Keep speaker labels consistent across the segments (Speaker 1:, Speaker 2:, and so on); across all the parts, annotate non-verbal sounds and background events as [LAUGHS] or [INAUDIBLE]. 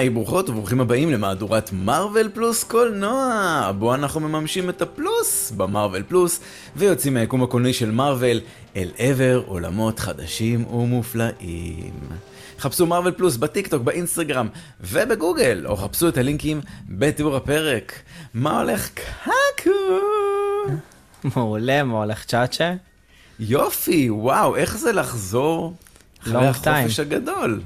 Speaker 1: היי, ברוכות וברוכים הבאים למהדורת מארוול פלוס קולנוע, בו אנחנו מממשים את הפלוס במארוול פלוס, ויוצאים מהיקום הקולנועי של מארוול אל עבר עולמות חדשים ומופלאים. חפשו מארוול פלוס בטיקטוק, באינסטגרם ובגוגל, או חפשו את הלינקים בתיאור הפרק. מה הולך קקו?
Speaker 2: מעולה, מה הולך צ'אצ'ה?
Speaker 1: יופי, וואו, איך זה לחזור אחרי החופש
Speaker 2: time.
Speaker 1: הגדול?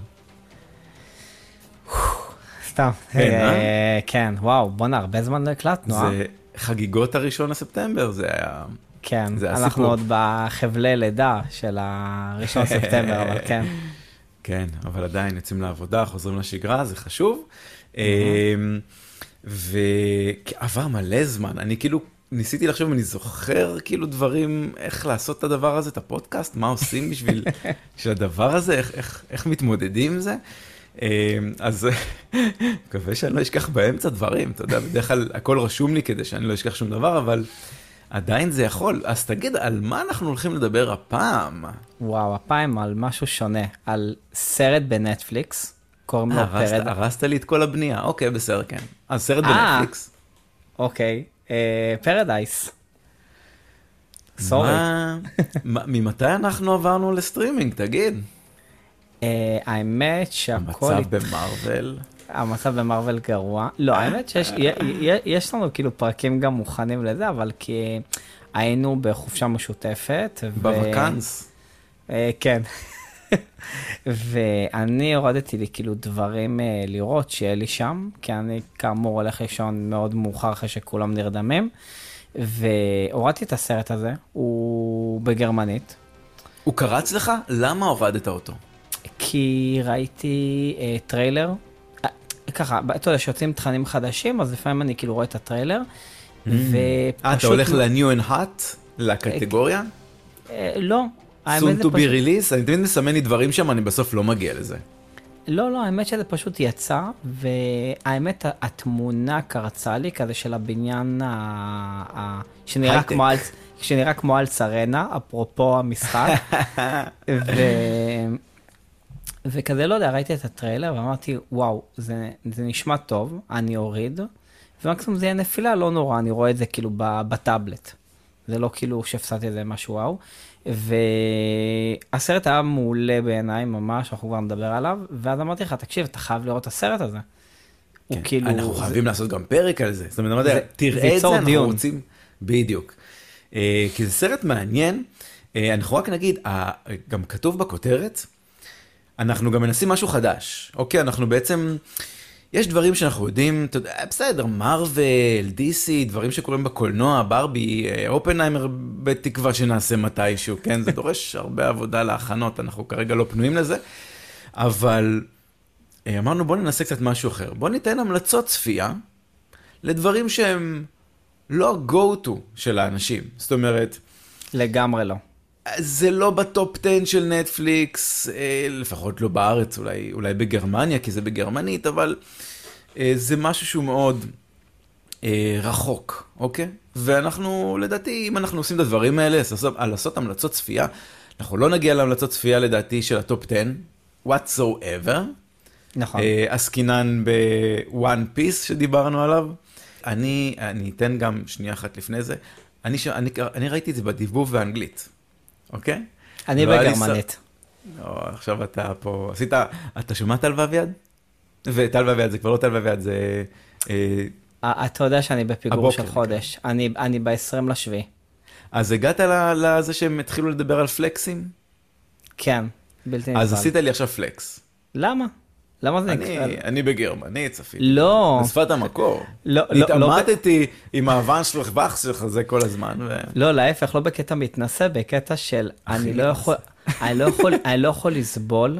Speaker 2: סתם.
Speaker 1: כן, אה?
Speaker 2: אה, כן, וואו, בואנה, הרבה זמן לא הקלטנו, אה?
Speaker 1: זה חגיגות הראשון לספטמבר, זה היה...
Speaker 2: כן,
Speaker 1: זה
Speaker 2: אנחנו
Speaker 1: הסיפור.
Speaker 2: עוד בחבלי לידה של הראשון [LAUGHS] ספטמבר, אבל כן.
Speaker 1: כן, אבל עדיין יוצאים לעבודה, חוזרים לשגרה, זה חשוב. אמ, ועבר מלא זמן, אני כאילו ניסיתי לחשוב אם אני זוכר כאילו דברים, איך לעשות את הדבר הזה, את הפודקאסט, מה עושים בשביל [LAUGHS] הדבר הזה, איך, איך, איך מתמודדים עם זה. אמ, אז [LAUGHS] מקווה שאני לא אשכח באמצע דברים, אתה יודע, בדרך כלל הכל רשום לי כדי שאני לא אשכח שום דבר, אבל עדיין זה יכול. אז תגיד, על מה אנחנו הולכים לדבר הפעם?
Speaker 2: וואו, הפעם על משהו שונה, על סרט בנטפליקס, קוראים לו
Speaker 1: אה,
Speaker 2: פרד...
Speaker 1: הרסת לי את כל הבנייה, אוקיי, בסדר, כן. אז סרט
Speaker 2: אה.
Speaker 1: בנטפליקס.
Speaker 2: אוקיי, אה, פרדייס. sorry.
Speaker 1: מה- [LAUGHS] מה- ממתי אנחנו עברנו לסטרימינג, תגיד?
Speaker 2: אה, האמת שהכל...
Speaker 1: המצב במארוול.
Speaker 2: המצב במארוול גרוע. לא, האמת שיש לנו כאילו פרקים גם מוכנים לזה, אבל כי היינו בחופשה משותפת. ב
Speaker 1: vacances.
Speaker 2: אה, כן. [LAUGHS] ואני הורדתי לי כאילו דברים אה, לראות שיהיה לי שם, כי אני כאמור הולך לישון מאוד מאוחר אחרי שכולם נרדמים. והורדתי את הסרט הזה, הוא בגרמנית,
Speaker 1: הוא קרץ לך? למה הורדת אותו?
Speaker 2: כי ראיתי אה, טריילר, אה, ככה, אתה יודע, שיוצאים תכנים חדשים, אז לפעמים אני כאילו רואה את הטריילר, ופשוט...
Speaker 1: אה, אתה הולך ל-new and hot? לקטגוריה?
Speaker 2: אה, לא,
Speaker 1: soon to be release? אני תמיד מסמן לי דברים שם, אני בסוף לא מגיע לזה.
Speaker 2: לא, לא, האמת שזה פשוט יצא, והאמת, התמונה קרצה לי, כזה של הבניין ה... ה... שנראה. כמו על... שנראה כמו על צרנה, אפרופו המשחק. [LAUGHS] ו... וכזה, לא יודע, ראיתי את הטריילר ואמרתי, וואו, זה, זה נשמע טוב, אני אוריד, ומקסימום זה יהיה נפילה, לא נורא, אני רואה את זה כאילו בטאבלט. זה לא כאילו שהפסדתי איזה משהו וואו. והסרט היה מעולה בעיניי ממש, אנחנו כבר נדבר עליו, ואז אמרתי לך, תקשיב, אתה חייב לראות את הסרט הזה. הוא כאילו...
Speaker 1: כן, אנחנו
Speaker 2: זה-
Speaker 1: חייבים לעשות גם פרק על זה. זאת אומרת, אמרתי,
Speaker 2: זה-
Speaker 1: תראה את זה, אנחנו
Speaker 2: דיון.
Speaker 1: רוצים... בדיוק. אה, כי זה סרט מעניין. אה, אנחנו רק נגיד, גם כתוב בכותרת, אנחנו גם מנסים משהו חדש. אוקיי, אנחנו בעצם... יש דברים שאנחנו יודעים, אתה יודע, בסדר, מארוול, DC, דברים שקורים בקולנוע, ברבי, אופנהיימר, בתקווה שנעשה מתישהו, כן? זה דורש [LAUGHS] הרבה עבודה להכנות, אנחנו כרגע לא פנויים לזה, אבל אה, אמרנו בוא ננסה קצת משהו אחר. בוא ניתן המלצות צפייה לדברים שהם לא go to של האנשים. זאת אומרת,
Speaker 2: לגמרי לא.
Speaker 1: זה לא בטופ 10 של נטפליקס, אה, לפחות לא בארץ, אולי, אולי בגרמניה, כי זה בגרמנית, אבל אה, זה משהו שהוא מאוד אה, רחוק, אוקיי? ואנחנו, לדעתי, אם אנחנו עושים את הדברים האלה, לעשות, לעשות המלצות צפייה, אנחנו לא נגיע להמלצות צפייה, לדעתי, של הטופ 10, whatsoever.
Speaker 2: נכון.
Speaker 1: אה, עסקינן ב One Piece שדיברנו עליו. אני, אני אתן גם שנייה אחת לפני זה. אני. אני, אני ראיתי את זה בדיבוב באנגלית, אוקיי?
Speaker 2: אני
Speaker 1: לא
Speaker 2: בגרמנית.
Speaker 1: לא, עכשיו אתה פה, עשית, אתה שומע טל ואביעד? וטל ואביעד זה כבר לא טל ואביעד, זה... אה,
Speaker 2: אתה יודע שאני בפיגור של
Speaker 1: כן.
Speaker 2: חודש. אני אני ב-20 לשביעי.
Speaker 1: אז הגעת לזה שהם התחילו לדבר על פלקסים?
Speaker 2: כן, בלתי
Speaker 1: אז
Speaker 2: נסבל.
Speaker 1: עשית לי עכשיו פלקס.
Speaker 2: למה? למה זה נקרא?
Speaker 1: אני בגרמנית צפיתי.
Speaker 2: לא.
Speaker 1: בשפת המקור.
Speaker 2: לא, לא, לא,
Speaker 1: התעמתתי עם האבן שלך ואח שלך זה כל הזמן.
Speaker 2: לא, להפך, לא בקטע מתנשא, בקטע של אני לא יכול, אני לא יכול, אני לא יכול לסבול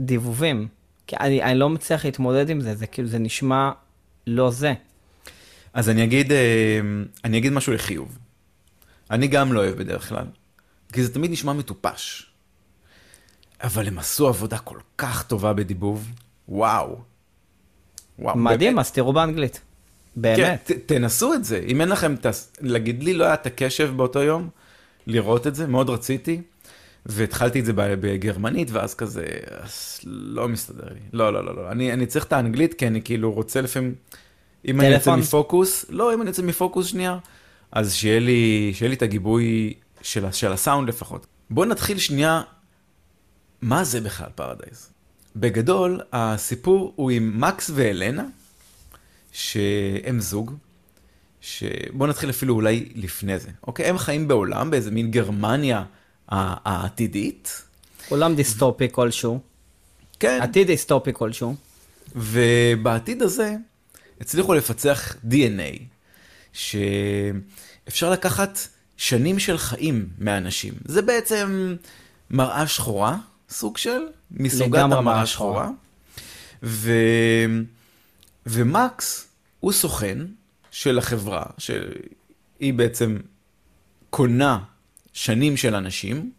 Speaker 2: דיבובים. כי אני, אני לא מצליח להתמודד עם זה, זה כאילו, זה נשמע לא זה.
Speaker 1: אז אני אגיד, אה, אני אגיד משהו לחיוב. אני גם לא אוהב בדרך כלל, כי זה תמיד נשמע מטופש. אבל הם עשו עבודה כל כך טובה בדיבוב, וואו. וואו,
Speaker 2: מדהים,
Speaker 1: באמת.
Speaker 2: אז תראו באנגלית.
Speaker 1: כן,
Speaker 2: באמת.
Speaker 1: ת, תנסו את זה. אם אין לכם, ה- להגיד לי, לא היה את הקשב באותו יום, לראות את זה, מאוד רציתי. והתחלתי את זה בגרמנית, ואז כזה, אז לא מסתדר לי. לא, לא, לא, לא. אני, אני צריך את האנגלית, כי אני כאילו רוצה לפעמים... אם אני יוצא מפוקוס, לא, אם אני יוצא מפוקוס שנייה, אז שיהיה לי, שיהיה לי את הגיבוי של, של הסאונד לפחות. בואו נתחיל שנייה, מה זה בכלל פרדייז? בגדול, הסיפור הוא עם מקס ואלנה, שהם זוג, שבואו נתחיל אפילו אולי לפני זה, אוקיי? הם חיים בעולם, באיזה מין גרמניה העתידית.
Speaker 2: עולם דיסטופי כלשהו.
Speaker 1: כן.
Speaker 2: עתיד דיסטופי כלשהו.
Speaker 1: ובעתיד הזה הצליחו לפצח DNA, שאפשר לקחת שנים של חיים מאנשים. זה בעצם מראה שחורה, סוג של, מסוגת המראה שחורה. ו... ומקס הוא סוכן של החברה, שהיא בעצם קונה שנים של אנשים,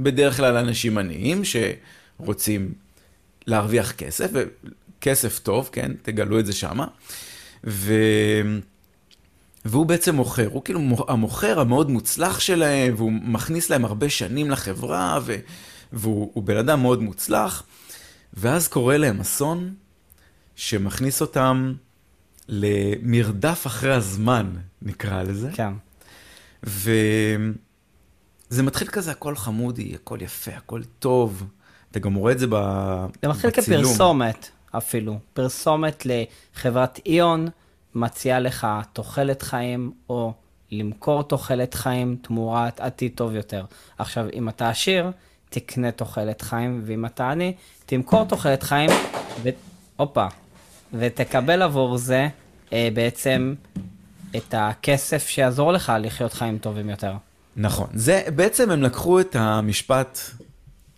Speaker 1: בדרך כלל אנשים עניים שרוצים להרוויח כסף, וכסף טוב, כן, תגלו את זה שמה. ו... והוא בעצם מוכר, הוא כאילו המוכר המאוד מוצלח שלהם, והוא מכניס להם הרבה שנים לחברה, ו... והוא בן אדם מאוד מוצלח, ואז קורה להם אסון שמכניס אותם למרדף אחרי הזמן, נקרא לזה.
Speaker 2: כן.
Speaker 1: וזה מתחיל כזה, הכל חמודי, הכל יפה, הכל טוב. אתה גם רואה את זה בצילום.
Speaker 2: זה מתחיל כפרסומת אפילו. פרסומת לחברת איון, מציעה לך תוחלת חיים, או למכור תוחלת חיים תמורת עתיד טוב יותר. עכשיו, אם אתה עשיר, תקנה תוחלת חיים, ואם אתה עני, תמכור תוחלת חיים, והופה, ותקבל עבור זה אה, בעצם את הכסף שיעזור לך לחיות חיים טובים יותר.
Speaker 1: נכון. זה, בעצם הם לקחו את המשפט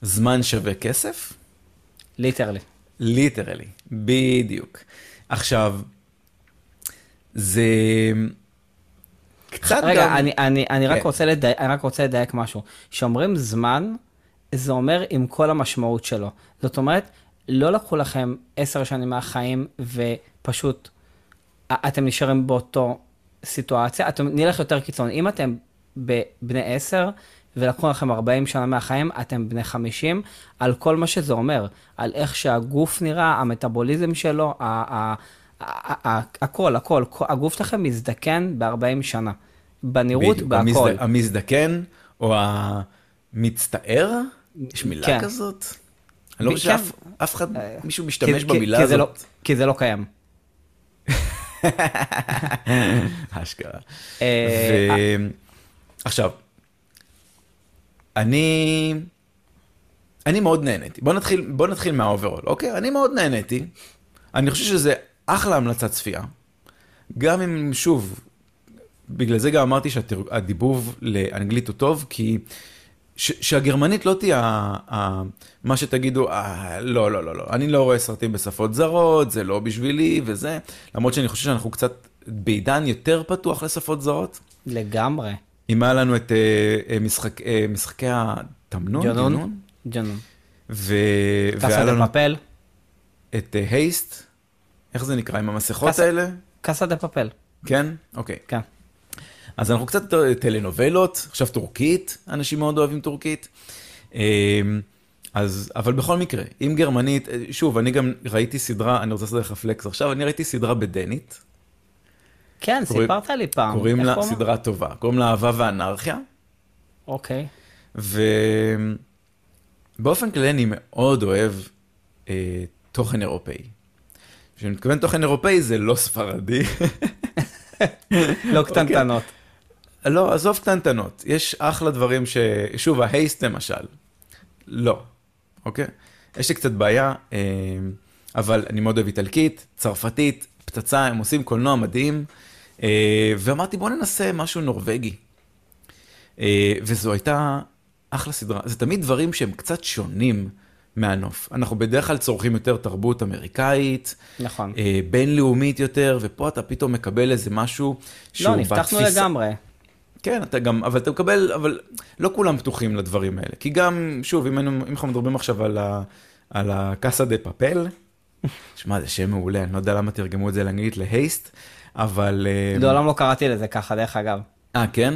Speaker 1: זמן שווה כסף.
Speaker 2: literally.
Speaker 1: literally, בדיוק. עכשיו, זה
Speaker 2: קצת רגע, גם... אני, אני, אני, רק כן. רוצה לדייק, אני רק רוצה לדייק משהו. כשאומרים זמן, זה אומר עם כל המשמעות שלו. זאת אומרת, לא לקחו לכם עשר שנים מהחיים ופשוט אתם נשארים באותו סיטואציה. אתם נלך יותר קיצון. אם אתם בני עשר ולקחו לכם 40 שנה מהחיים, אתם בני 50, על כל מה שזה אומר, על איך שהגוף נראה, המטאבוליזם שלו, הכל, הכל, הגוף שלכם מזדקן ב-40 שנה. בנראות, בהכל.
Speaker 1: המזדקן או המצטער? יש מילה כן. כזאת? אני לא חושב שאף אחד, אה, מישהו משתמש במילה
Speaker 2: הזאת. לא- כי זה לא קיים. [LAUGHS]
Speaker 1: אשכרה. אה, עכשיו, אני... אני מאוד נהניתי. בוא נתחיל, בוא נתחיל מה overall, אוקיי? אני מאוד נהניתי. אני חושב שזה אחלה המלצת צפייה. גם אם, שוב, בגלל זה גם אמרתי שהדיבוב לאנגלית הוא טוב, כי שהגרמנית לא תהיה מה שתגידו, אה, לא, לא, לא, לא, אני לא רואה סרטים בשפות זרות, זה לא בשבילי וזה, למרות שאני חושב שאנחנו קצת בעידן יותר פתוח לשפות זרות.
Speaker 2: לגמרי.
Speaker 1: אם היה לנו את uh, משחק, uh, משחקי התמנון,
Speaker 2: ג'נון, ג'נון.
Speaker 1: ו...
Speaker 2: קאסה דה פאפל.
Speaker 1: את הייסט, איך זה נקרא, עם המסכות. האלה?
Speaker 2: קאסה דה פאפל.
Speaker 1: כן? אוקיי.
Speaker 2: כן.
Speaker 1: אז אנחנו קצת יותר טלנובלות, עכשיו טורקית, אנשים מאוד אוהבים טורקית. אמ, אז, אבל בכל מקרה, אם גרמנית, שוב, אני גם ראיתי סדרה, אני רוצה לעשות לך פלקס עכשיו, אני ראיתי סדרה בדנית.
Speaker 2: כן, קורא, סיפרת לי פעם.
Speaker 1: קוראים לה קוראים? סדרה טובה, קוראים לה אהבה ואנרכיה.
Speaker 2: אוקיי.
Speaker 1: ובאופן כללי אני מאוד אוהב אה, תוכן אירופאי. כשאני מתכוון תוכן אירופאי זה לא ספרדי. [LAUGHS]
Speaker 2: לא קטנטנות.
Speaker 1: לא, עזוב קטנטנות. יש אחלה דברים ש... שוב, ההייסט למשל. לא, אוקיי? יש לי קצת בעיה, אה, אבל אני מאוד אוהב איטלקית, צרפתית, פצצה, הם עושים קולנוע מדהים, אה, ואמרתי בוא ננסה משהו נורבגי. אה, וזו הייתה אחלה סדרה. זה תמיד דברים שהם קצת שונים. מהנוף. אנחנו בדרך כלל צורכים יותר תרבות אמריקאית,
Speaker 2: נכון.
Speaker 1: אה, בינלאומית יותר, ופה אתה פתאום מקבל איזה משהו
Speaker 2: שהוא בתפיסה... לא, נפתחנו בתפיס... לגמרי.
Speaker 1: כן, אתה גם, אבל אתה מקבל, אבל לא כולם פתוחים לדברים האלה. כי גם, שוב, אם, אנחנו מדברים עכשיו על, על הקאסה דה פאפל, שמע, זה שם מעולה, אני לא יודע למה תרגמו את זה לאנגלית להייסט, אבל...
Speaker 2: לעולם לא קראתי לזה ככה, דרך אגב.
Speaker 1: אה, כן?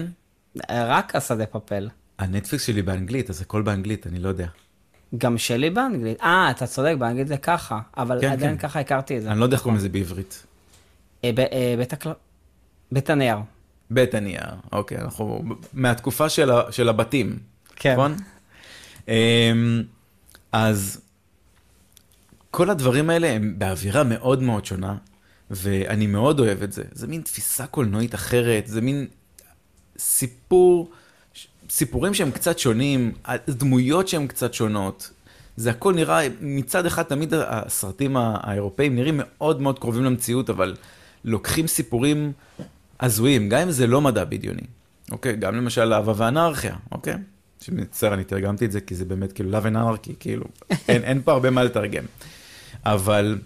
Speaker 2: רק קאסה דה פאפל.
Speaker 1: הנטפליקס שלי באנגלית, אז הכל באנגלית, אני לא יודע.
Speaker 2: גם שלי באנגלית. אה, אתה צודק, באנגלית זה ככה, אבל
Speaker 1: כן,
Speaker 2: עדיין
Speaker 1: כן.
Speaker 2: ככה הכרתי את זה.
Speaker 1: אני לא יודע איך קוראים לזה בעברית.
Speaker 2: אה, אה. בית הנייר.
Speaker 1: בית הנייר, אוקיי, אנחנו מהתקופה של, ה, של הבתים,
Speaker 2: כן.
Speaker 1: נכון? אמ, אז כל הדברים האלה הם באווירה מאוד מאוד שונה, ואני מאוד אוהב את זה. זה מין תפיסה קולנועית אחרת, זה מין סיפור, סיפורים שהם קצת שונים, דמויות שהן קצת שונות. זה הכל נראה, מצד אחד תמיד הסרטים האירופאים נראים מאוד מאוד קרובים למציאות, אבל לוקחים סיפורים הזויים, גם אם זה לא מדע בדיוני. אוקיי? גם למשל אהבה ואנרכיה, אוקיי? שמצטער, אני תרגמתי את זה כי זה באמת כאילו and Anarchy, כאילו, [LAUGHS] אין, אין פה הרבה מה לתרגם. אבל,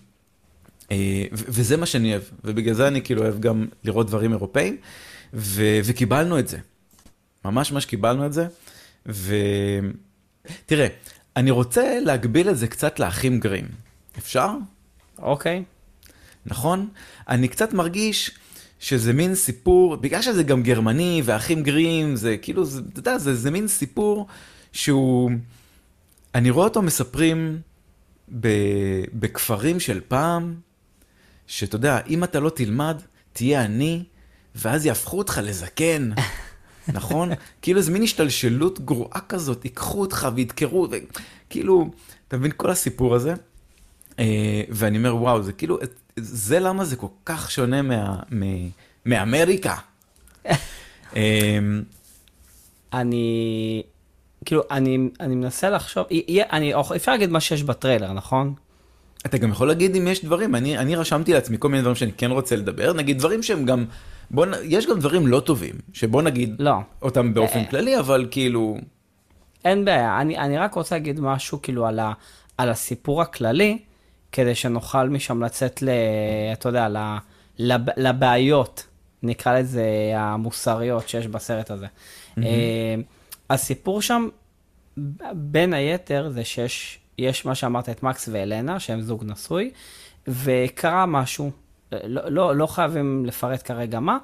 Speaker 1: אה, ו- וזה מה שאני אוהב, ובגלל זה אני כאילו אוהב גם לראות דברים אירופאים, ו- וקיבלנו את זה. ממש ממש קיבלנו את זה, ותראה, אני רוצה להגביל את זה קצת לאחים גרים. אפשר?
Speaker 2: אוקיי.
Speaker 1: נכון? אני קצת מרגיש שזה מין סיפור, בגלל שזה גם גרמני ואחים גרים, זה כאילו, אתה יודע, זה, זה מין סיפור שהוא, אני רואה אותו מספרים ב, בכפרים של פעם, שאתה יודע, אם אתה לא תלמד, תהיה עני, ואז יהפכו אותך לזקן, [LAUGHS] נכון? כאילו זה מין השתלשלות גרועה כזאת, ייקחו אותך וידקרו, וכאילו, אתה מבין כל הסיפור הזה? אה, ואני אומר, וואו, זה כאילו, זה למה זה כל כך שונה מה, מ, מאמריקה. [LAUGHS] אה,
Speaker 2: אני, כאילו, אני, אני מנסה לחשוב, אני, אפשר להגיד מה שיש בטריילר, נכון?
Speaker 1: אתה גם יכול להגיד אם יש דברים, אני, אני רשמתי לעצמי כל מיני דברים שאני כן רוצה לדבר, נגיד דברים שהם גם, בוא, יש גם דברים לא טובים, שבוא נגיד
Speaker 2: לא.
Speaker 1: אותם באופן
Speaker 2: אה.
Speaker 1: כללי, אבל כאילו,
Speaker 2: אין בעיה, אני, אני רק רוצה להגיד משהו כאילו על, ה, על הסיפור הכללי, כדי שנוכל משם לצאת ל... אתה יודע, לב, לבעיות, נקרא לזה המוסריות שיש בסרט הזה. Mm-hmm. הסיפור שם, בין היתר, זה שיש יש מה שאמרת, את מקס ואלנה, שהם זוג נשוי, וקרה משהו, לא, לא, לא חייבים לפרט כרגע מה,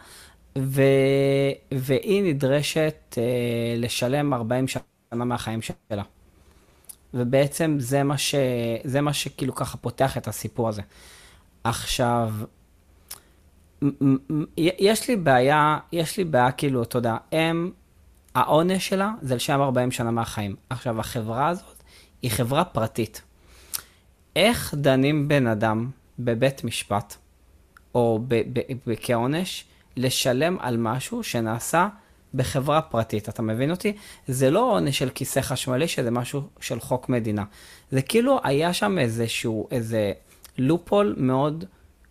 Speaker 2: ו, והיא נדרשת אה, לשלם 40 שנה מהחיים שלה. ובעצם זה מה, ש, זה מה שכאילו ככה פותח את הסיפור הזה. עכשיו, יש לי בעיה, יש לי בעיה כאילו, אתה יודע, הם, העונש שלה זה לשם 40 שנה מהחיים. עכשיו, החברה הזאת היא חברה פרטית. איך דנים בן אדם בבית משפט, או כעונש, לשלם על משהו שנעשה בחברה פרטית, אתה מבין אותי? זה לא עונש של כיסא חשמלי, שזה משהו של חוק מדינה. זה כאילו היה שם איזשהו, איזה לופול מאוד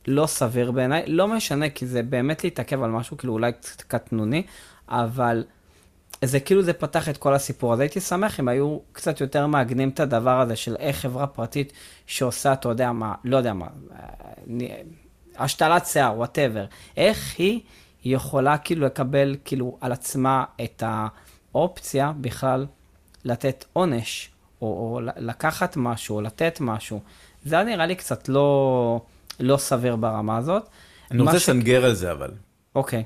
Speaker 2: לא סביר בעיניי, לא משנה, כי זה באמת להתעכב על משהו כאילו אולי קצת קטנוני, אבל זה כאילו זה פתח את כל הסיפור. אז הייתי שמח אם היו קצת יותר מעגנים את הדבר הזה של איך חברה פרטית שעושה, אתה יודע מה, לא יודע מה, השתלת שיער, וואטאבר, איך היא יכולה כאילו לקבל כאילו על עצמה את האופציה בכלל לתת עונש, או, או לקחת משהו, או לתת משהו. זה היה נראה לי קצת לא, לא סביר ברמה הזאת.
Speaker 1: אני רוצה
Speaker 2: ש-
Speaker 1: לסנגר על זה אבל.
Speaker 2: אוקיי,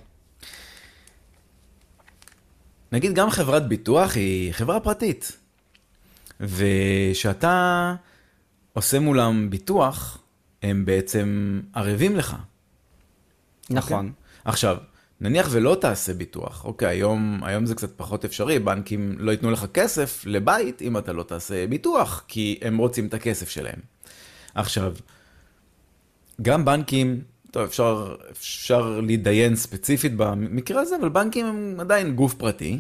Speaker 1: נגיד גם חברת ביטוח היא חברה פרטית. ושאתה עושה מולם ביטוח, הם בעצם ערבים לך.
Speaker 2: נכון.
Speaker 1: עכשיו, נניח ולא תעשה ביטוח, אוקיי, היום, היום זה קצת פחות אפשרי, בנקים לא ייתנו לך כסף לבית אם אתה לא תעשה ביטוח, כי הם רוצים את הכסף שלהם. עכשיו, גם בנקים, טוב, אפשר, אפשר להתדיין ספציפית במקרה הזה, אבל בנקים הם עדיין גוף פרטי.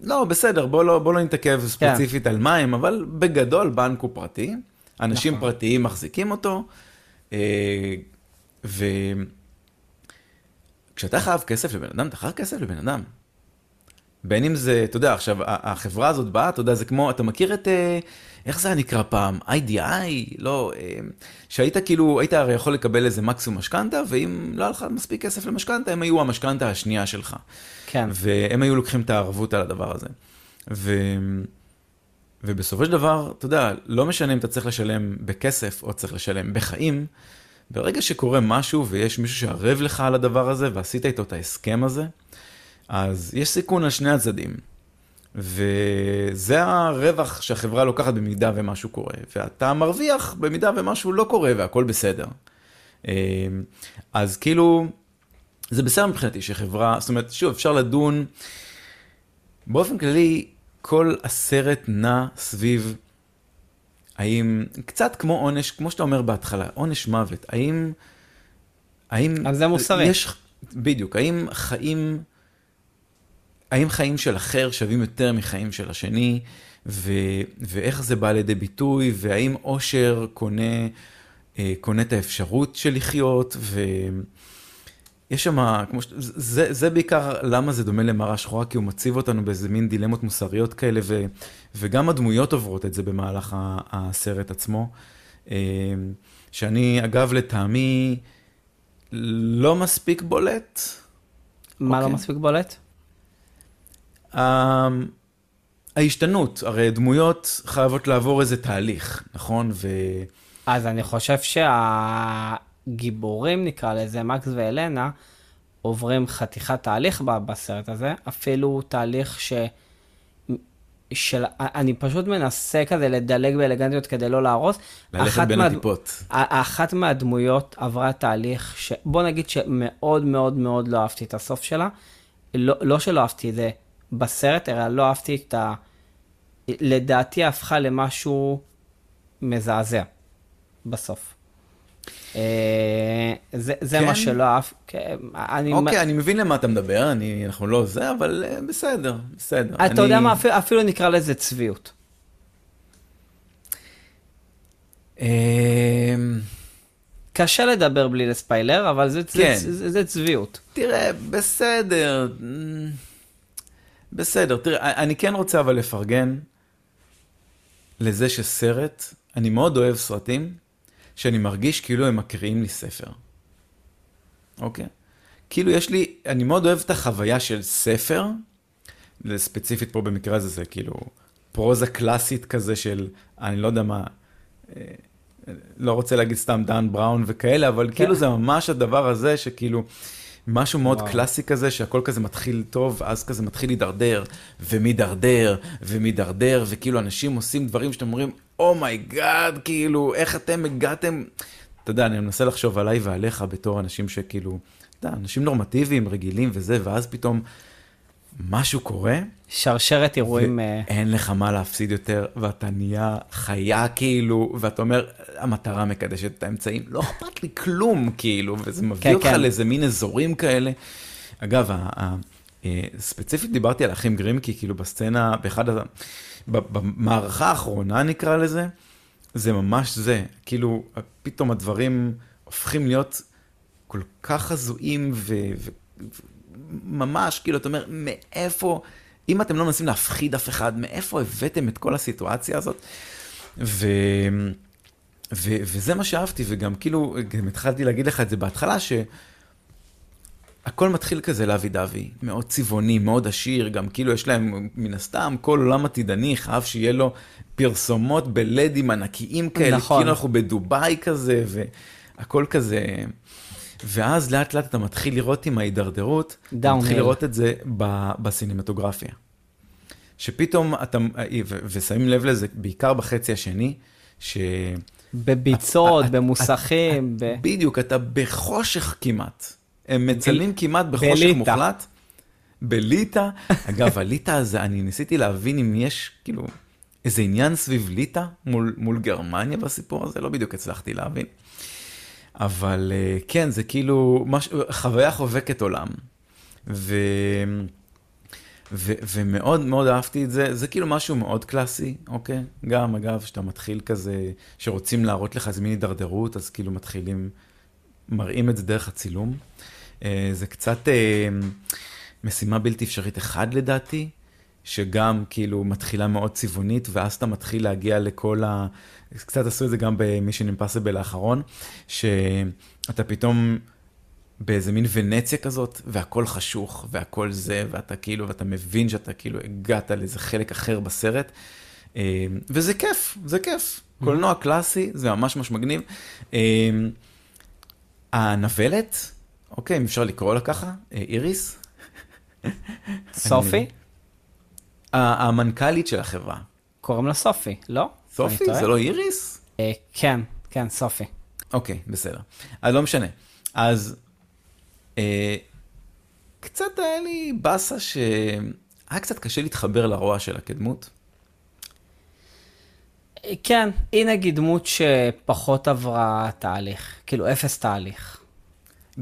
Speaker 1: לא, בסדר, בוא לא, בוא לא נתעכב ספציפית על מה הם, אבל בגדול בנק הוא פרטי, אנשים
Speaker 2: נכון.
Speaker 1: פרטיים מחזיקים אותו, אה, וכשאתה חייב כסף לבן אדם, אתה חייב כסף לבן אדם. בין אם זה, אתה יודע, עכשיו, החברה הזאת באה, אתה יודע, זה כמו, אתה מכיר את, אה, איך זה היה נקרא פעם? IDI? לא, אה, שהיית כאילו, היית הרי יכול לקבל איזה מקסימום משכנתה, ואם לא היה לך מספיק כסף למשכנתה, הם היו המשכנתה השנייה שלך.
Speaker 2: כן.
Speaker 1: והם היו לוקחים את הערבות על הדבר הזה. ו... ובסופו של דבר, אתה יודע, לא משנה אם אתה צריך לשלם בכסף או צריך לשלם בחיים, ברגע שקורה משהו ויש מישהו שערב לך על הדבר הזה ועשית איתו את ההסכם הזה, אז יש סיכון על שני הצדדים. וזה הרווח שהחברה לוקחת במידה ומשהו קורה, ואתה מרוויח במידה ומשהו לא קורה והכל בסדר. אה, אז כאילו, זה בסדר מבחינתי שחברה, זאת אומרת, שוב, אפשר לדון, באופן כללי, כל הסרט נע סביב, האם, קצת כמו עונש, כמו שאתה אומר בהתחלה, עונש מוות, האם, האם,
Speaker 2: אז זה מוסרי.
Speaker 1: יש, בדיוק, האם חיים, האם חיים של אחר שווים יותר מחיים של השני, ו, ואיך זה בא לידי ביטוי, והאם אושר קונה, אה, קונה את האפשרות של לחיות, ו... יש שם, כמו ש... זה, זה בעיקר למה זה דומה למראה שחורה, כי הוא מציב אותנו באיזה מין דילמות מוסריות כאלה, ו, וגם הדמויות עוברות את זה במהלך הסרט עצמו. אה, שאני, אגב, לטעמי, לא מספיק בולט.
Speaker 2: מה okay. לא
Speaker 1: אוקיי.
Speaker 2: מספיק בולט?
Speaker 1: Uh, ההשתנות, הרי דמויות חייבות לעבור איזה תהליך, נכון? ו...
Speaker 2: אז אני חושב שה... גיבורים נקרא לזה, מקס ואלנה, עוברים חתיכת תהליך בסרט הזה, אפילו תהליך ש... של... אני פשוט מנסה כזה לדלג באלגנטיות כדי לא להרוס.
Speaker 1: ללכת בין מה... הטיפות.
Speaker 2: אחת מהדמויות עברה תהליך ש... בוא נגיד שמאוד מאוד מאוד לא אהבתי את הסוף שלה. לא, לא שלא אהבתי את זה בסרט, אלא לא אהבתי את ה... לדעתי הפכה למשהו מזעזע בסוף. אה, זה, זה כן? מה שלא אהב. כן,
Speaker 1: אני... אוקיי, אני מבין למה אתה מדבר, אני, אנחנו לא זה, אבל אה, בסדר, בסדר.
Speaker 2: אתה אני... יודע מה, אפילו, אפילו נקרא לזה צביעות. אמ, קשה לדבר בלי לספיילר, אבל זה, כן. זה, זה, זה צביעות.
Speaker 1: תראה, בסדר, בסדר. תראה, אני כן רוצה אבל לפרגן לזה שסרט, אני מאוד אוהב סרטים, שאני מרגיש כאילו הם מקריאים לי ספר. אוקיי? כאילו יש לי, אני מאוד אוהב את החוויה של ספר, ספציפית פה במקרה הזה זה כאילו פרוזה קלאסית כזה של, אני לא יודע מה, אה, לא רוצה להגיד סתם דן בראון וכאלה, אבל כן. כאילו זה ממש הדבר הזה שכאילו, משהו מאוד וואו. קלאסי כזה, שהכל כזה מתחיל טוב, ואז כזה מתחיל להידרדר, ומידרדר, ומידרדר, וכאילו אנשים עושים דברים שאתם אומרים, oh my god, oh כאילו, איך אתם הגעתם... אתה יודע, אני מנסה לחשוב עליי ועליך בתור אנשים שכאילו, אתה יודע, אנשים נורמטיביים, רגילים וזה, ואז פתאום משהו קורה.
Speaker 2: שרשרת אירועים...
Speaker 1: אה, אין לך מה להפסיד יותר, ואתה נהיה חיה כאילו, ואתה אומר, המטרה מקדשת את האמצעים, לא אכפת לי כלום כאילו, וזה מביא כן, אותך כן. לאיזה מין אזורים כאלה. אגב, אה, ספציפית דיברתי על אחים גרים, כי כאילו בסצנה, באחד ה... במערכה האחרונה נקרא לזה, זה ממש זה, כאילו פתאום הדברים הופכים להיות כל כך הזויים וממש, כאילו, אתה אומר, מאיפה, אם אתם לא מנסים להפחיד אף אחד, מאיפה הבאתם את כל הסיטואציה הזאת? ו... ו... וזה מה שאהבתי, וגם כאילו, גם התחלתי להגיד לך את זה בהתחלה, ש... הכל מתחיל כזה לאבי דבי, מאוד צבעוני, מאוד עשיר, גם כאילו יש להם, מן הסתם, כל עולם עתידני חייב שיהיה לו פרסומות בלדים ענקיים כאלה, נכון. כאילו אנחנו בדובאי כזה, והכל כזה. ואז לאט לאט אתה מתחיל לראות עם ההידרדרות, אתה מתחיל לראות את זה בסינמטוגרפיה. שפתאום אתה, ושמים לב לזה בעיקר בחצי השני, ש...
Speaker 2: בביצות, במוסכים.
Speaker 1: בדיוק, אתה בחושך כמעט. הם מצלמים כמעט בחושך מוחלט. בליטא. אגב, הליטא הזה, אני ניסיתי להבין אם יש, כאילו, איזה עניין סביב ליטא מול, מול גרמניה בסיפור הזה, לא בדיוק הצלחתי להבין. אבל אה, כן, זה כאילו מש... חוויה חובקת עולם. ו... ו... ומאוד מאוד אהבתי את זה, זה כאילו משהו מאוד קלאסי, אוקיי? גם, אגב, שאתה מתחיל כזה, שרוצים להראות לך איזה מין הידרדרות, אז כאילו מתחילים, מראים את זה דרך הצילום. אה, זה קצת אה, משימה בלתי אפשרית אחד לדעתי, שגם כאילו מתחילה מאוד צבעונית, ואז אתה מתחיל להגיע לכל ה... קצת עשו את זה גם במישן אימפסיבל האחרון, שאתה פתאום באיזה מין ונציה כזאת, והכל חשוך, והכל זה, ואתה כאילו, ואתה מבין שאתה כאילו הגעת לאיזה חלק אחר בסרט. אה, וזה כיף, זה כיף. קולנוע קלאסי, זה ממש ממש מגניב. הנבלת, אוקיי, אם אפשר לקרוא לה ככה, אה, איריס.
Speaker 2: סופי?
Speaker 1: המנכ"לית של החברה.
Speaker 2: קוראים לה סופי, לא?
Speaker 1: סופי? זה לא איריס?
Speaker 2: אה, כן, כן, סופי.
Speaker 1: אוקיי, בסדר. אז לא משנה. אז אה, קצת היה לי באסה שהיה קצת קשה להתחבר לרוע שלה כדמות.
Speaker 2: כן, היא נגיד דמות שפחות עברה תהליך, כאילו אפס תהליך.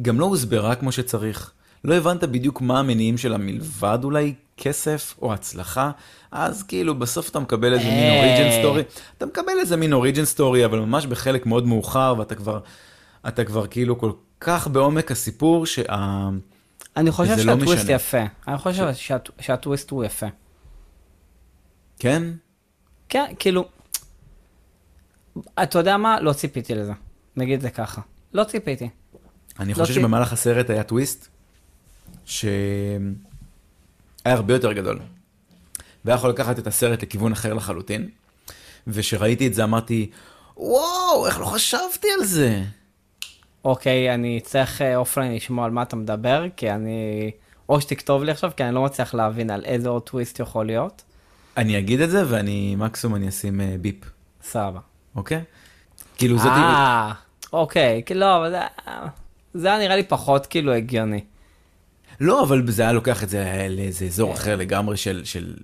Speaker 1: גם לא הוסברה כמו שצריך. לא הבנת בדיוק מה המניעים שלה מלבד אולי כסף או הצלחה, אז כאילו בסוף אתה מקבל איזה מין
Speaker 2: אה.
Speaker 1: origin story, אתה מקבל איזה מין origin story, אבל ממש בחלק מאוד מאוחר, ואתה כבר, אתה כבר כאילו כל כך בעומק הסיפור, שה...
Speaker 2: אני חושב
Speaker 1: לא
Speaker 2: שהטוויסט
Speaker 1: משנה.
Speaker 2: יפה. אני חושב שהט- שהטוויסט הוא יפה.
Speaker 1: כן?
Speaker 2: כן, כאילו, אתה יודע מה? לא ציפיתי לזה. נגיד זה ככה. לא ציפיתי.
Speaker 1: אני
Speaker 2: לא
Speaker 1: חושב שבמהלך הסרט היה טוויסט, שהיה הרבה יותר גדול. והיה יכול לקחת את הסרט לכיוון אחר לחלוטין. וכשראיתי את זה אמרתי, וואו, איך לא חשבתי על זה?
Speaker 2: אוקיי, אני צריך אה, offline לשמוע על מה אתה מדבר, כי אני... או שתכתוב לי עכשיו, כי אני לא מצליח להבין על איזה עוד טוויסט יכול להיות.
Speaker 1: אני אגיד את זה ואני מקסימום אני אשים אה, ביפ,
Speaker 2: סבבה.
Speaker 1: אוקיי? כאילו זאת...
Speaker 2: אה, אוקיי, כאילו, אבל זה... היה נראה לי פחות כאילו הגיוני.
Speaker 1: לא, אבל זה היה לוקח את זה לאיזה אזור אחר לגמרי של... של...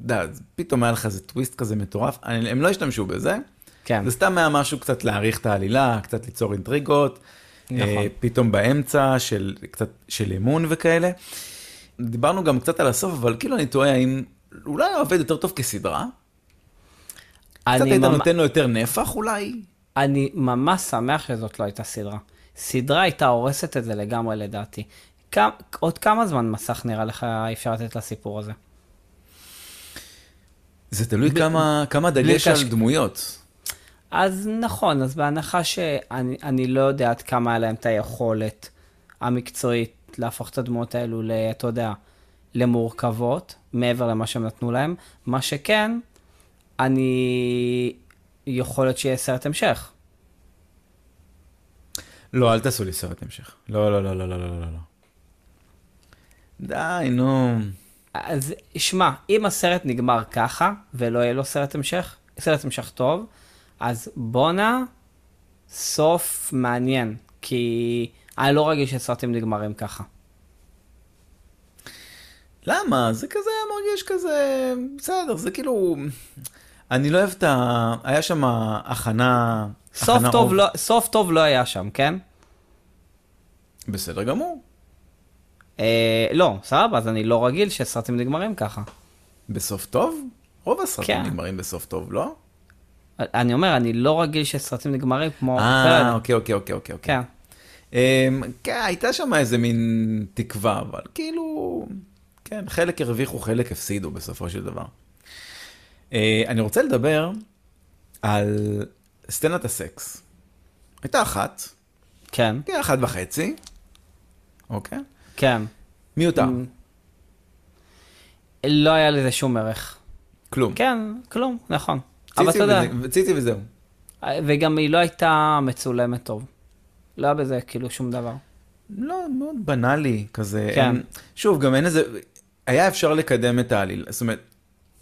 Speaker 1: יודע, אז פתאום היה לך איזה טוויסט כזה מטורף, אני- הם לא השתמשו בזה.
Speaker 2: כן,
Speaker 1: זה סתם היה משהו קצת להעריך את העלילה, קצת ליצור אינטריגות.
Speaker 2: נכון.
Speaker 1: אה, פתאום באמצע של קצת של אמון וכאלה. דיברנו גם קצת על הסוף, אבל כאילו אני תוהה האם אולי הוא עובד יותר טוב כסדרה? קצת היית
Speaker 2: ממ...
Speaker 1: נותן לו יותר נפח אולי?
Speaker 2: אני ממש שמח שזאת לא הייתה סדרה. סדרה הייתה הורסת את זה לגמרי לדעתי. כמה, עוד כמה זמן מסך נראה לך אפשר לתת לסיפור הזה?
Speaker 1: זה תלוי כמה, כמה דגש
Speaker 2: קש-
Speaker 1: על דמויות.
Speaker 2: אז נכון, אז בהנחה שאני אני לא יודע עד כמה היה להם את היכולת המקצועית להפוך את הדמויות האלו, ל, אתה יודע, למורכבות, מעבר למה שהם נתנו להם, מה שכן, אני... יכול להיות שיהיה סרט המשך.
Speaker 1: לא, אל תעשו לי סרט המשך. לא, לא, לא, לא, לא, לא, לא. לא. די, נו.
Speaker 2: אז שמע, אם הסרט נגמר ככה, ולא יהיה לו סרט המשך, סרט המשך טוב, אז בואנה, סוף מעניין, כי אני לא רגיל שסרטים נגמרים ככה.
Speaker 1: למה? זה כזה מרגיש כזה... בסדר, זה כאילו... אני לא אוהב את ה... היה שם הכנה...
Speaker 2: סוף
Speaker 1: הכנה
Speaker 2: טוב,
Speaker 1: אוב.
Speaker 2: לא, סוף טוב לא היה שם, כן?
Speaker 1: בסדר גמור.
Speaker 2: אה, לא, סבבה, אז אני לא רגיל שסרטים נגמרים ככה.
Speaker 1: בסוף טוב? רוב הסרטים
Speaker 2: כן.
Speaker 1: נגמרים בסוף טוב, לא?
Speaker 2: אני אומר, אני לא רגיל שסרטים נגמרים כמו...
Speaker 1: אה, אוקיי, אוקיי, אוקיי, אוקיי.
Speaker 2: כן.
Speaker 1: אמ, כן, הייתה שם איזה מין תקווה, אבל כאילו... כן, חלק הרוויחו, חלק הפסידו בסופו של דבר. אה, אני רוצה לדבר על סצנת הסקס. הייתה אחת,
Speaker 2: כן,
Speaker 1: כן, אחת וחצי, אוקיי?
Speaker 2: כן.
Speaker 1: מיותר.
Speaker 2: לא היה לזה שום ערך.
Speaker 1: כלום.
Speaker 2: כן, כלום, נכון. אבל אתה יודע,
Speaker 1: ציצי וזהו.
Speaker 2: וגם היא לא הייתה מצולמת טוב. לא היה בזה כאילו שום דבר.
Speaker 1: לא, מאוד בנאלי כזה.
Speaker 2: כן.
Speaker 1: אין, שוב, גם אין איזה... היה אפשר לקדם את העליל. זאת אומרת,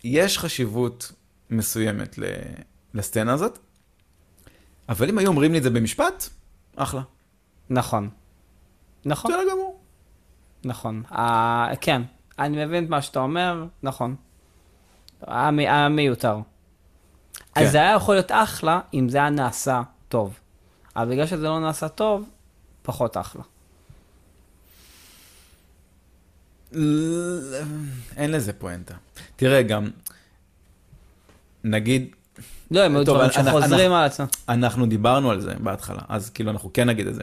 Speaker 1: יש חשיבות מסוימת ל... לסצנה הזאת, אבל אם היו אומרים לי את זה במשפט, אחלה.
Speaker 2: נכון. נכון,
Speaker 1: בסדר גמור.
Speaker 2: נכון. אה, כן, אני מבין את מה שאתה אומר, נכון. היה מי- היה מיותר.
Speaker 1: כן.
Speaker 2: אז זה היה יכול להיות אחלה אם זה היה נעשה טוב. אבל בגלל שזה לא נעשה טוב, פחות אחלה.
Speaker 1: אין לזה פואנטה. תראה, גם, נגיד,
Speaker 2: לא, הם היו דברים שחוזרים על עצמם.
Speaker 1: אנחנו דיברנו על זה בהתחלה, אז כאילו אנחנו כן נגיד את זה.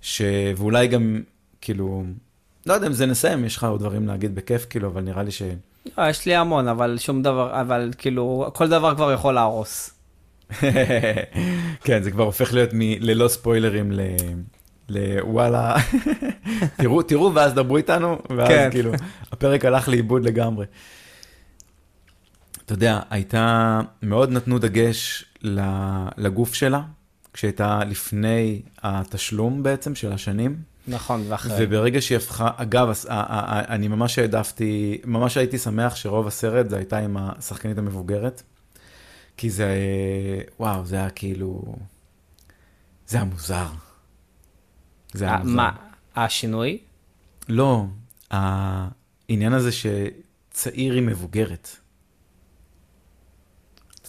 Speaker 1: ש... ואולי גם, כאילו, לא יודע אם זה נסיים, יש לך עוד דברים להגיד בכיף, כאילו, אבל נראה לי ש...
Speaker 2: לא, יש לי המון, אבל שום דבר, אבל כאילו, כל דבר כבר יכול להרוס. [LAUGHS]
Speaker 1: כן, זה כבר הופך להיות מללא ספוילרים ל... לוואלה, [LAUGHS] תראו, תראו ואז דברו איתנו, ואז
Speaker 2: כן.
Speaker 1: כאילו, הפרק הלך לאיבוד לגמרי. אתה יודע, הייתה, מאוד נתנו דגש לגוף שלה, כשהייתה לפני התשלום בעצם של השנים.
Speaker 2: נכון, ואחרי.
Speaker 1: וברגע שהיא הפכה, אגב, אני ממש העדפתי, ממש הייתי שמח שרוב הסרט זה הייתה עם השחקנית המבוגרת. כי זה, וואו, זה היה כאילו, זה היה מוזר. זה היה
Speaker 2: אה,
Speaker 1: מוזר.
Speaker 2: מה, השינוי?
Speaker 1: לא, העניין הזה שצעיר היא מבוגרת.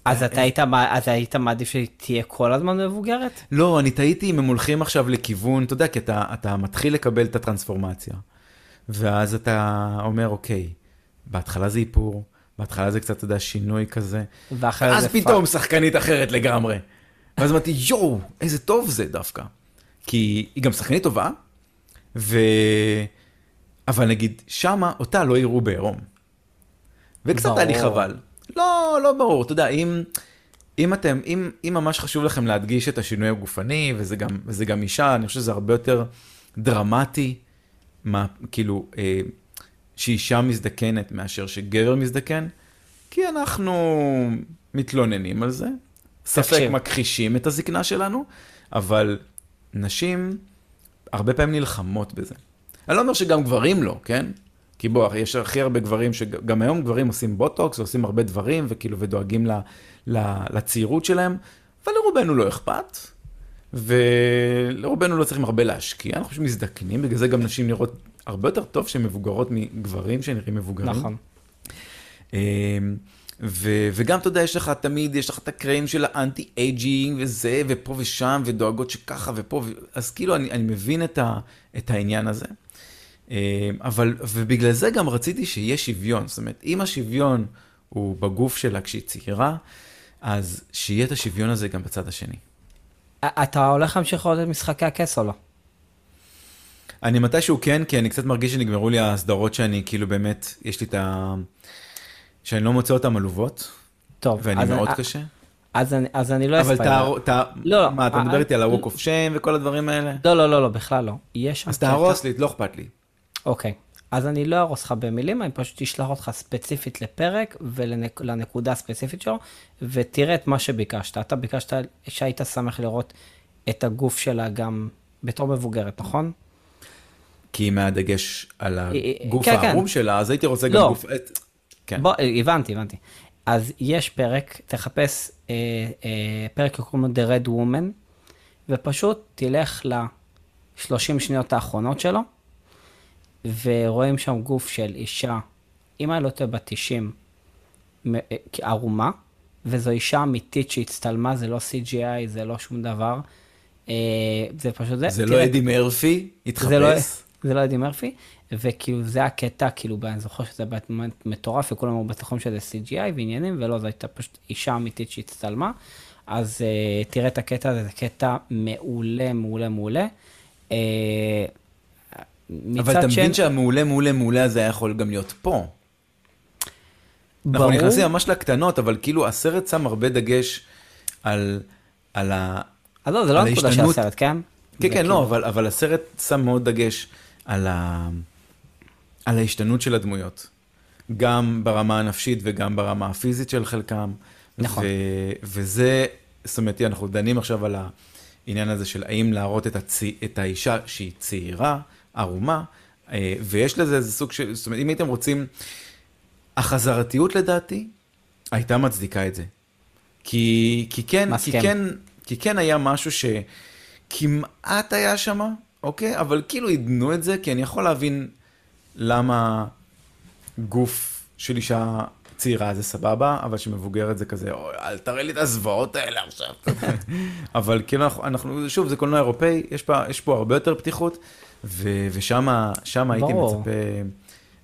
Speaker 2: אז אתה היית, מע- אז היית מעדיף שהיא תהיה כל הזמן מבוגרת?
Speaker 1: לא, אני תהיתי אם הם הולכים עכשיו לכיוון, אתה יודע, כי אתה, אתה מתחיל לקבל את הטרנספורמציה. ואז אתה אומר, אוקיי, בהתחלה זה איפור, בהתחלה זה קצת, אתה יודע, שינוי כזה.
Speaker 2: ואחרי
Speaker 1: אז
Speaker 2: זה
Speaker 1: פתאום שחקנית אחרת לגמרי. ואז אמרתי, יואו, איזה טוב זה דווקא. כי היא גם שחקנית טובה, ו... אבל נגיד, שמה אותה לא יראו בעירום. וקצת היה לי. חבל. לא, לא ברור, אתה יודע, אם, אם אתם, אם, אם ממש חשוב לכם להדגיש את השינוי הגופני, וזה גם, וזה גם אישה, אני חושב שזה הרבה יותר דרמטי, מה, כאילו, אה, שאישה מזדקנת מאשר שגבר מזדקן, כי אנחנו מתלוננים על זה, ספק. מכחישים את הזקנה שלנו, אבל נשים הרבה פעמים נלחמות בזה. אני לא אומר שגם גברים לא, כן? כי בוא, יש הכי הרבה גברים, שגם היום גברים עושים בוטוקס, ועושים הרבה דברים, וכאילו, ודואגים ל, ל, לצעירות שלהם, אבל לרובנו לא אכפת, ולרובנו לא צריכים הרבה להשקיע, אנחנו פשוט מזדקנים, בגלל זה גם נשים נראות הרבה יותר טוב שהן מבוגרות מגברים שנראים מבוגרים.
Speaker 2: נכון.
Speaker 1: אמ, ו, וגם, אתה יודע, יש לך תמיד, יש לך את הקרמים של ה anti aging וזה, ופה ושם, ודואגות שככה ופה, ו... אז כאילו, אני, אני מבין את, ה, את העניין הזה. אמ, אבל, ובגלל זה גם רציתי שיהיה שוויון. זאת אומרת, אם השוויון הוא בגוף שלה כשהיא צעירה, אז שיהיה את השוויון הזה גם בצד השני.
Speaker 2: אתה הולך להמשיך לראות את משחקי הכס או לא?
Speaker 1: אני מתישהו כן, כי אני קצת מרגיש שנגמרו לי הסדרות שאני כאילו באמת, יש לי את ה... שאני לא מוצא אותן עלובות,
Speaker 2: טוב,
Speaker 1: ואני
Speaker 2: אז-
Speaker 1: מאוד
Speaker 2: אה,
Speaker 1: קשה.
Speaker 2: אז אני, אז אני לא
Speaker 1: אבל
Speaker 2: אספיילר.
Speaker 1: אתה, אתה,
Speaker 2: לא,
Speaker 1: מה, אתה
Speaker 2: אה,
Speaker 1: מדבר איתי על
Speaker 2: אה,
Speaker 1: ה-Walk of Shame וכל הדברים האלה?
Speaker 2: לא, לא, לא, לא, בכלל לא. יש שם
Speaker 1: אז תהרוס לי, לא אכפת לי.
Speaker 2: אוקיי. אז אני לא ארוס לך במילים, אני פשוט אשלח אותך ספציפית לפרק ולנקודה הספציפית שלו, ותראה את מה שביקשת. אתה ביקשת שהיית שמח לראות את הגוף שלה גם בתור מבוגרת, נכון?
Speaker 1: כי מהדגש על
Speaker 2: אה,
Speaker 1: הגוף
Speaker 2: כן, כן.
Speaker 1: הערום שלה, אז הייתי רוצה גם
Speaker 2: לא.
Speaker 1: גוף... את- כן.
Speaker 2: בוא, הבנתי, הבנתי. אז יש פרק, תחפש אה, אה, פרק שקוראים לו The Red Woman, ופשוט תלך ל-30 שניות האחרונות שלו, ורואים שם גוף של אישה, אם אני לא טועה בת 90, מ- אה, ערומה, וזו אישה אמיתית שהצטלמה, זה לא CGI, זה לא שום דבר. אה, זה פשוט זה.
Speaker 1: זה לא אדי מרפי,
Speaker 2: זה לא,
Speaker 1: התחפש.
Speaker 2: זה לא אדי מרפי, וכאילו זה הקטע, כאילו, אני זוכר שזה באמת מטורף, וכולם אמרו בטוחים שזה CGI ועניינים, ולא, זו הייתה פשוט אישה אמיתית שהצטלמה. אז uh, תראה את הקטע הזה, זה קטע מעולה, מעולה, מעולה. Uh,
Speaker 1: אבל אתה מבין שהמעולה, מעולה, מעולה הזה היה יכול גם להיות פה. אנחנו
Speaker 2: ברור,
Speaker 1: נכנסים ממש לקטנות, אבל כאילו הסרט שם הרבה דגש על, על ה...
Speaker 2: אז לא, זה לא הנקודה של. הסרט, כן?
Speaker 1: כן, כן,
Speaker 2: כאילו-
Speaker 1: לא, אבל, אבל הסרט שם מאוד דגש על, ה... על ההשתנות של הדמויות. גם ברמה הנפשית וגם ברמה הפיזית של חלקם.
Speaker 2: נכון.
Speaker 1: ו... וזה, זאת אומרת, אנחנו דנים עכשיו על העניין הזה של האם להראות את, הצ... את האישה שהיא צעירה, ערומה, אה, ויש לזה איזה סוג של, זאת אומרת, אם הייתם רוצים, החזרתיות לדעתי הייתה מצדיקה את זה. כי, כי, כן, כי,
Speaker 2: מסכים.
Speaker 1: כן, כי כן היה משהו שכמעט היה שם, אוקיי? אבל כאילו עידנו את זה, כי אני יכול להבין למה גוף של אישה צעירה זה סבבה, אבל שמבוגרת זה כזה, אוי, אל תראה לי את הזוועות האלה עכשיו. [LAUGHS] אבל כאילו אנחנו, אנחנו, שוב, זה קולנוע אירופאי, יש פה, יש פה הרבה יותר פתיחות, ושם שם הייתי. מצפה,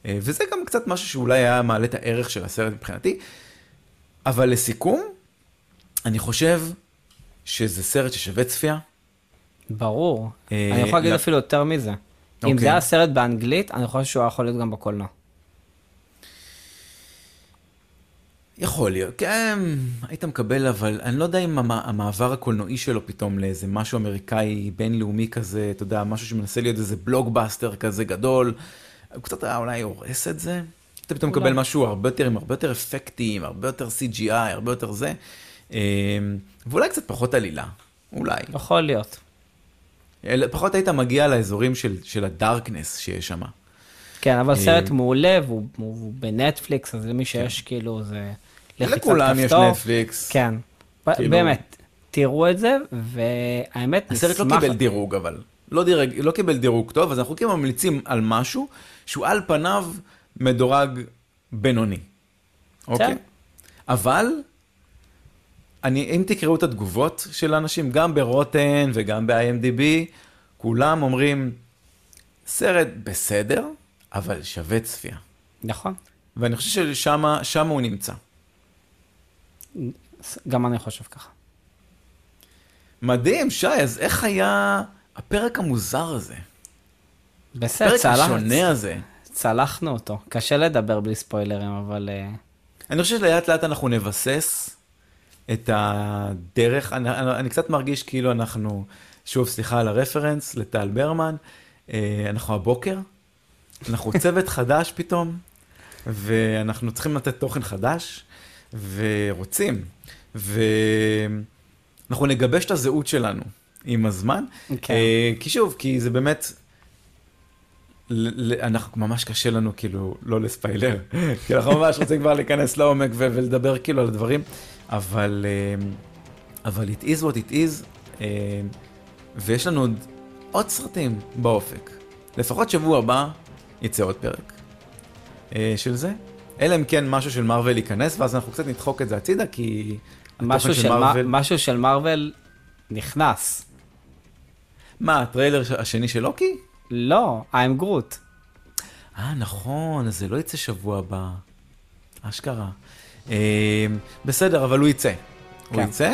Speaker 1: אה, וזה גם קצת משהו שאולי היה מעלה את הערך של הסרט מבחינתי. אבל לסיכום, אני חושב שזה סרט ששווה צפייה.
Speaker 2: ברור.
Speaker 1: אה,
Speaker 2: אני יכול להגיד
Speaker 1: לא-
Speaker 2: אפילו יותר מזה. אם
Speaker 1: אוקיי.
Speaker 2: זה היה סרט באנגלית, אני חושב שהוא היה יכול להיות גם בקולנוע.
Speaker 1: יכול להיות, כן, היית מקבל, אבל אני לא יודע אם המ- המעבר הקולנועי שלו פתאום לאיזה משהו אמריקאי בינלאומי כזה, אתה יודע, משהו שמנסה להיות איזה בלוקבאסטר כזה גדול, הוא קצת היה אולי הורס את זה. אתה פתאום. מקבל משהו הרבה יותר, עם הרבה יותר אפקטים, הרבה יותר CGI, הרבה יותר זה, אה, ואולי קצת פחות עלילה, אולי.
Speaker 2: יכול להיות.
Speaker 1: פחות היית מגיע לאזורים של, של הדארקנס שיש שם.
Speaker 2: כן, אבל
Speaker 1: אה,
Speaker 2: סרט מעולה, והוא והוא בנטפליקס, אז למי שיש כאילו, זה
Speaker 1: כן. לכולם יש. נטפליקס.
Speaker 2: כן,
Speaker 1: כאילו-
Speaker 2: באמת, תראו את זה, והאמת,
Speaker 1: הסרט לא
Speaker 2: נשמח-
Speaker 1: קיבל דירוג, אבל. לא, דירג, לא קיבל דירוג טוב, אז אנחנו כאילו ממליצים על משהו שהוא על פניו מדורג בינוני. אוקיי? אבל, אני, אם תקראו את התגובות של האנשים, גם ברוטן וגם ב-IMDb, כולם אומרים, סרט בסדר, אבל שווה צפייה.
Speaker 2: נכון,
Speaker 1: ואני חושב ששם שם הוא נמצא.
Speaker 2: גם אני חושב ככה.
Speaker 1: מדהים, שי, אז איך היה הפרק המוזר הזה?
Speaker 2: בסדר,
Speaker 1: הפרק
Speaker 2: צלח,
Speaker 1: השונה הזה.
Speaker 2: צלחנו אותו. קשה לדבר בלי ספוילרים, אבל... אה,
Speaker 1: אני חושב שלאט לאט אנחנו נבסס את הדרך, אני, אני, אני קצת מרגיש כאילו אנחנו, שוב סליחה על הרפרנס לטל ברמן, אה, אנחנו הבוקר, אנחנו צוות חדש פתאום, ואנחנו צריכים לתת תוכן חדש, ורוצים, ואנחנו נגבש את הזהות שלנו עם הזמן,
Speaker 2: כן.
Speaker 1: אה, כי שוב, כי זה באמת, אנחנו ממש קשה לנו כאילו לא לספיילר, [LAUGHS] כי אנחנו ממש רוצים כבר להיכנס לעומק ו- ולדבר כאילו על הדברים, אבל, אה, אבל it is what it is, אה, ויש לנו עוד, עוד סרטים באופק. לפחות שבוע הבא יצא עוד פרק של זה, אלא אם כן משהו של מארוול ייכנס, ואז אנחנו קצת נדחוק את זה הצידה, כי...
Speaker 2: משהו של
Speaker 1: מארוול...
Speaker 2: משהו של מארוול נכנס.
Speaker 1: מה, הטריילר השני של לוקי?
Speaker 2: לא, I'm Groot.
Speaker 1: אה, נכון, אז זה לא יצא שבוע הבא. אשכרה. אה, בסדר, אבל הוא יצא. הוא
Speaker 2: כן.
Speaker 1: יצא.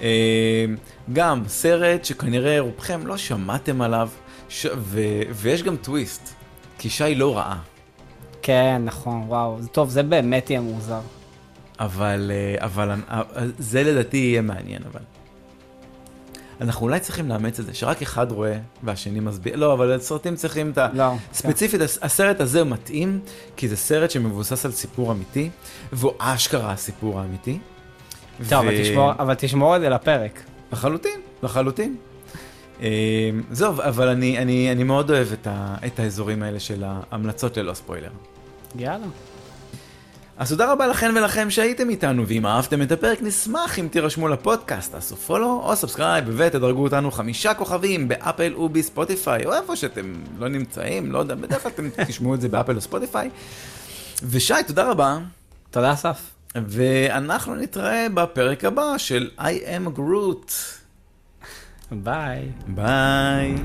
Speaker 1: אה, גם סרט שכנראה רובכם לא שמעתם עליו, ש... ו... ויש גם טוויסט, כי שי לא ראה.
Speaker 2: כן, נכון, וואו. טוב, זה באמת יהיה מוזר.
Speaker 1: אבל, אה, אבל אה, זה לדעתי יהיה מעניין, אבל. אנחנו אולי צריכים לאמץ את זה, שרק אחד רואה והשני מסביר, לא, אבל סרטים צריכים את ה...
Speaker 2: לא.
Speaker 1: ספציפית, הס- הסרט הזה מתאים, כי זה סרט שמבוסס על סיפור אמיתי, והוא אשכרה הסיפור האמיתי.
Speaker 2: טוב,
Speaker 1: ו-
Speaker 2: אבל תשמור- אבל תשמור את זה לפרק.
Speaker 1: לחלוטין, לחלוטין. אה, זהו, אבל אני, אני, אני מאוד אוהב את, ה, את האזורים האלה של ההמלצות ללא ספוילר.
Speaker 2: יאללה.
Speaker 1: אז תודה רבה לכן ולכם שהייתם איתנו, ואם אהבתם את הפרק נשמח אם תירשמו לפודקאסט, תעשו follow או subscribe ותדרגו אותנו חמישה כוכבים באפל ובספוטיפיי, או איפה שאתם לא נמצאים, לא יודע, בדרך כלל אתם [LAUGHS] תשמעו את זה באפל או ספוטיפיי. ושי, תודה רבה,
Speaker 2: תודה, אסף.
Speaker 1: ואנחנו נתראה בפרק הבא של I am Groot.
Speaker 2: Bye.
Speaker 1: Bye.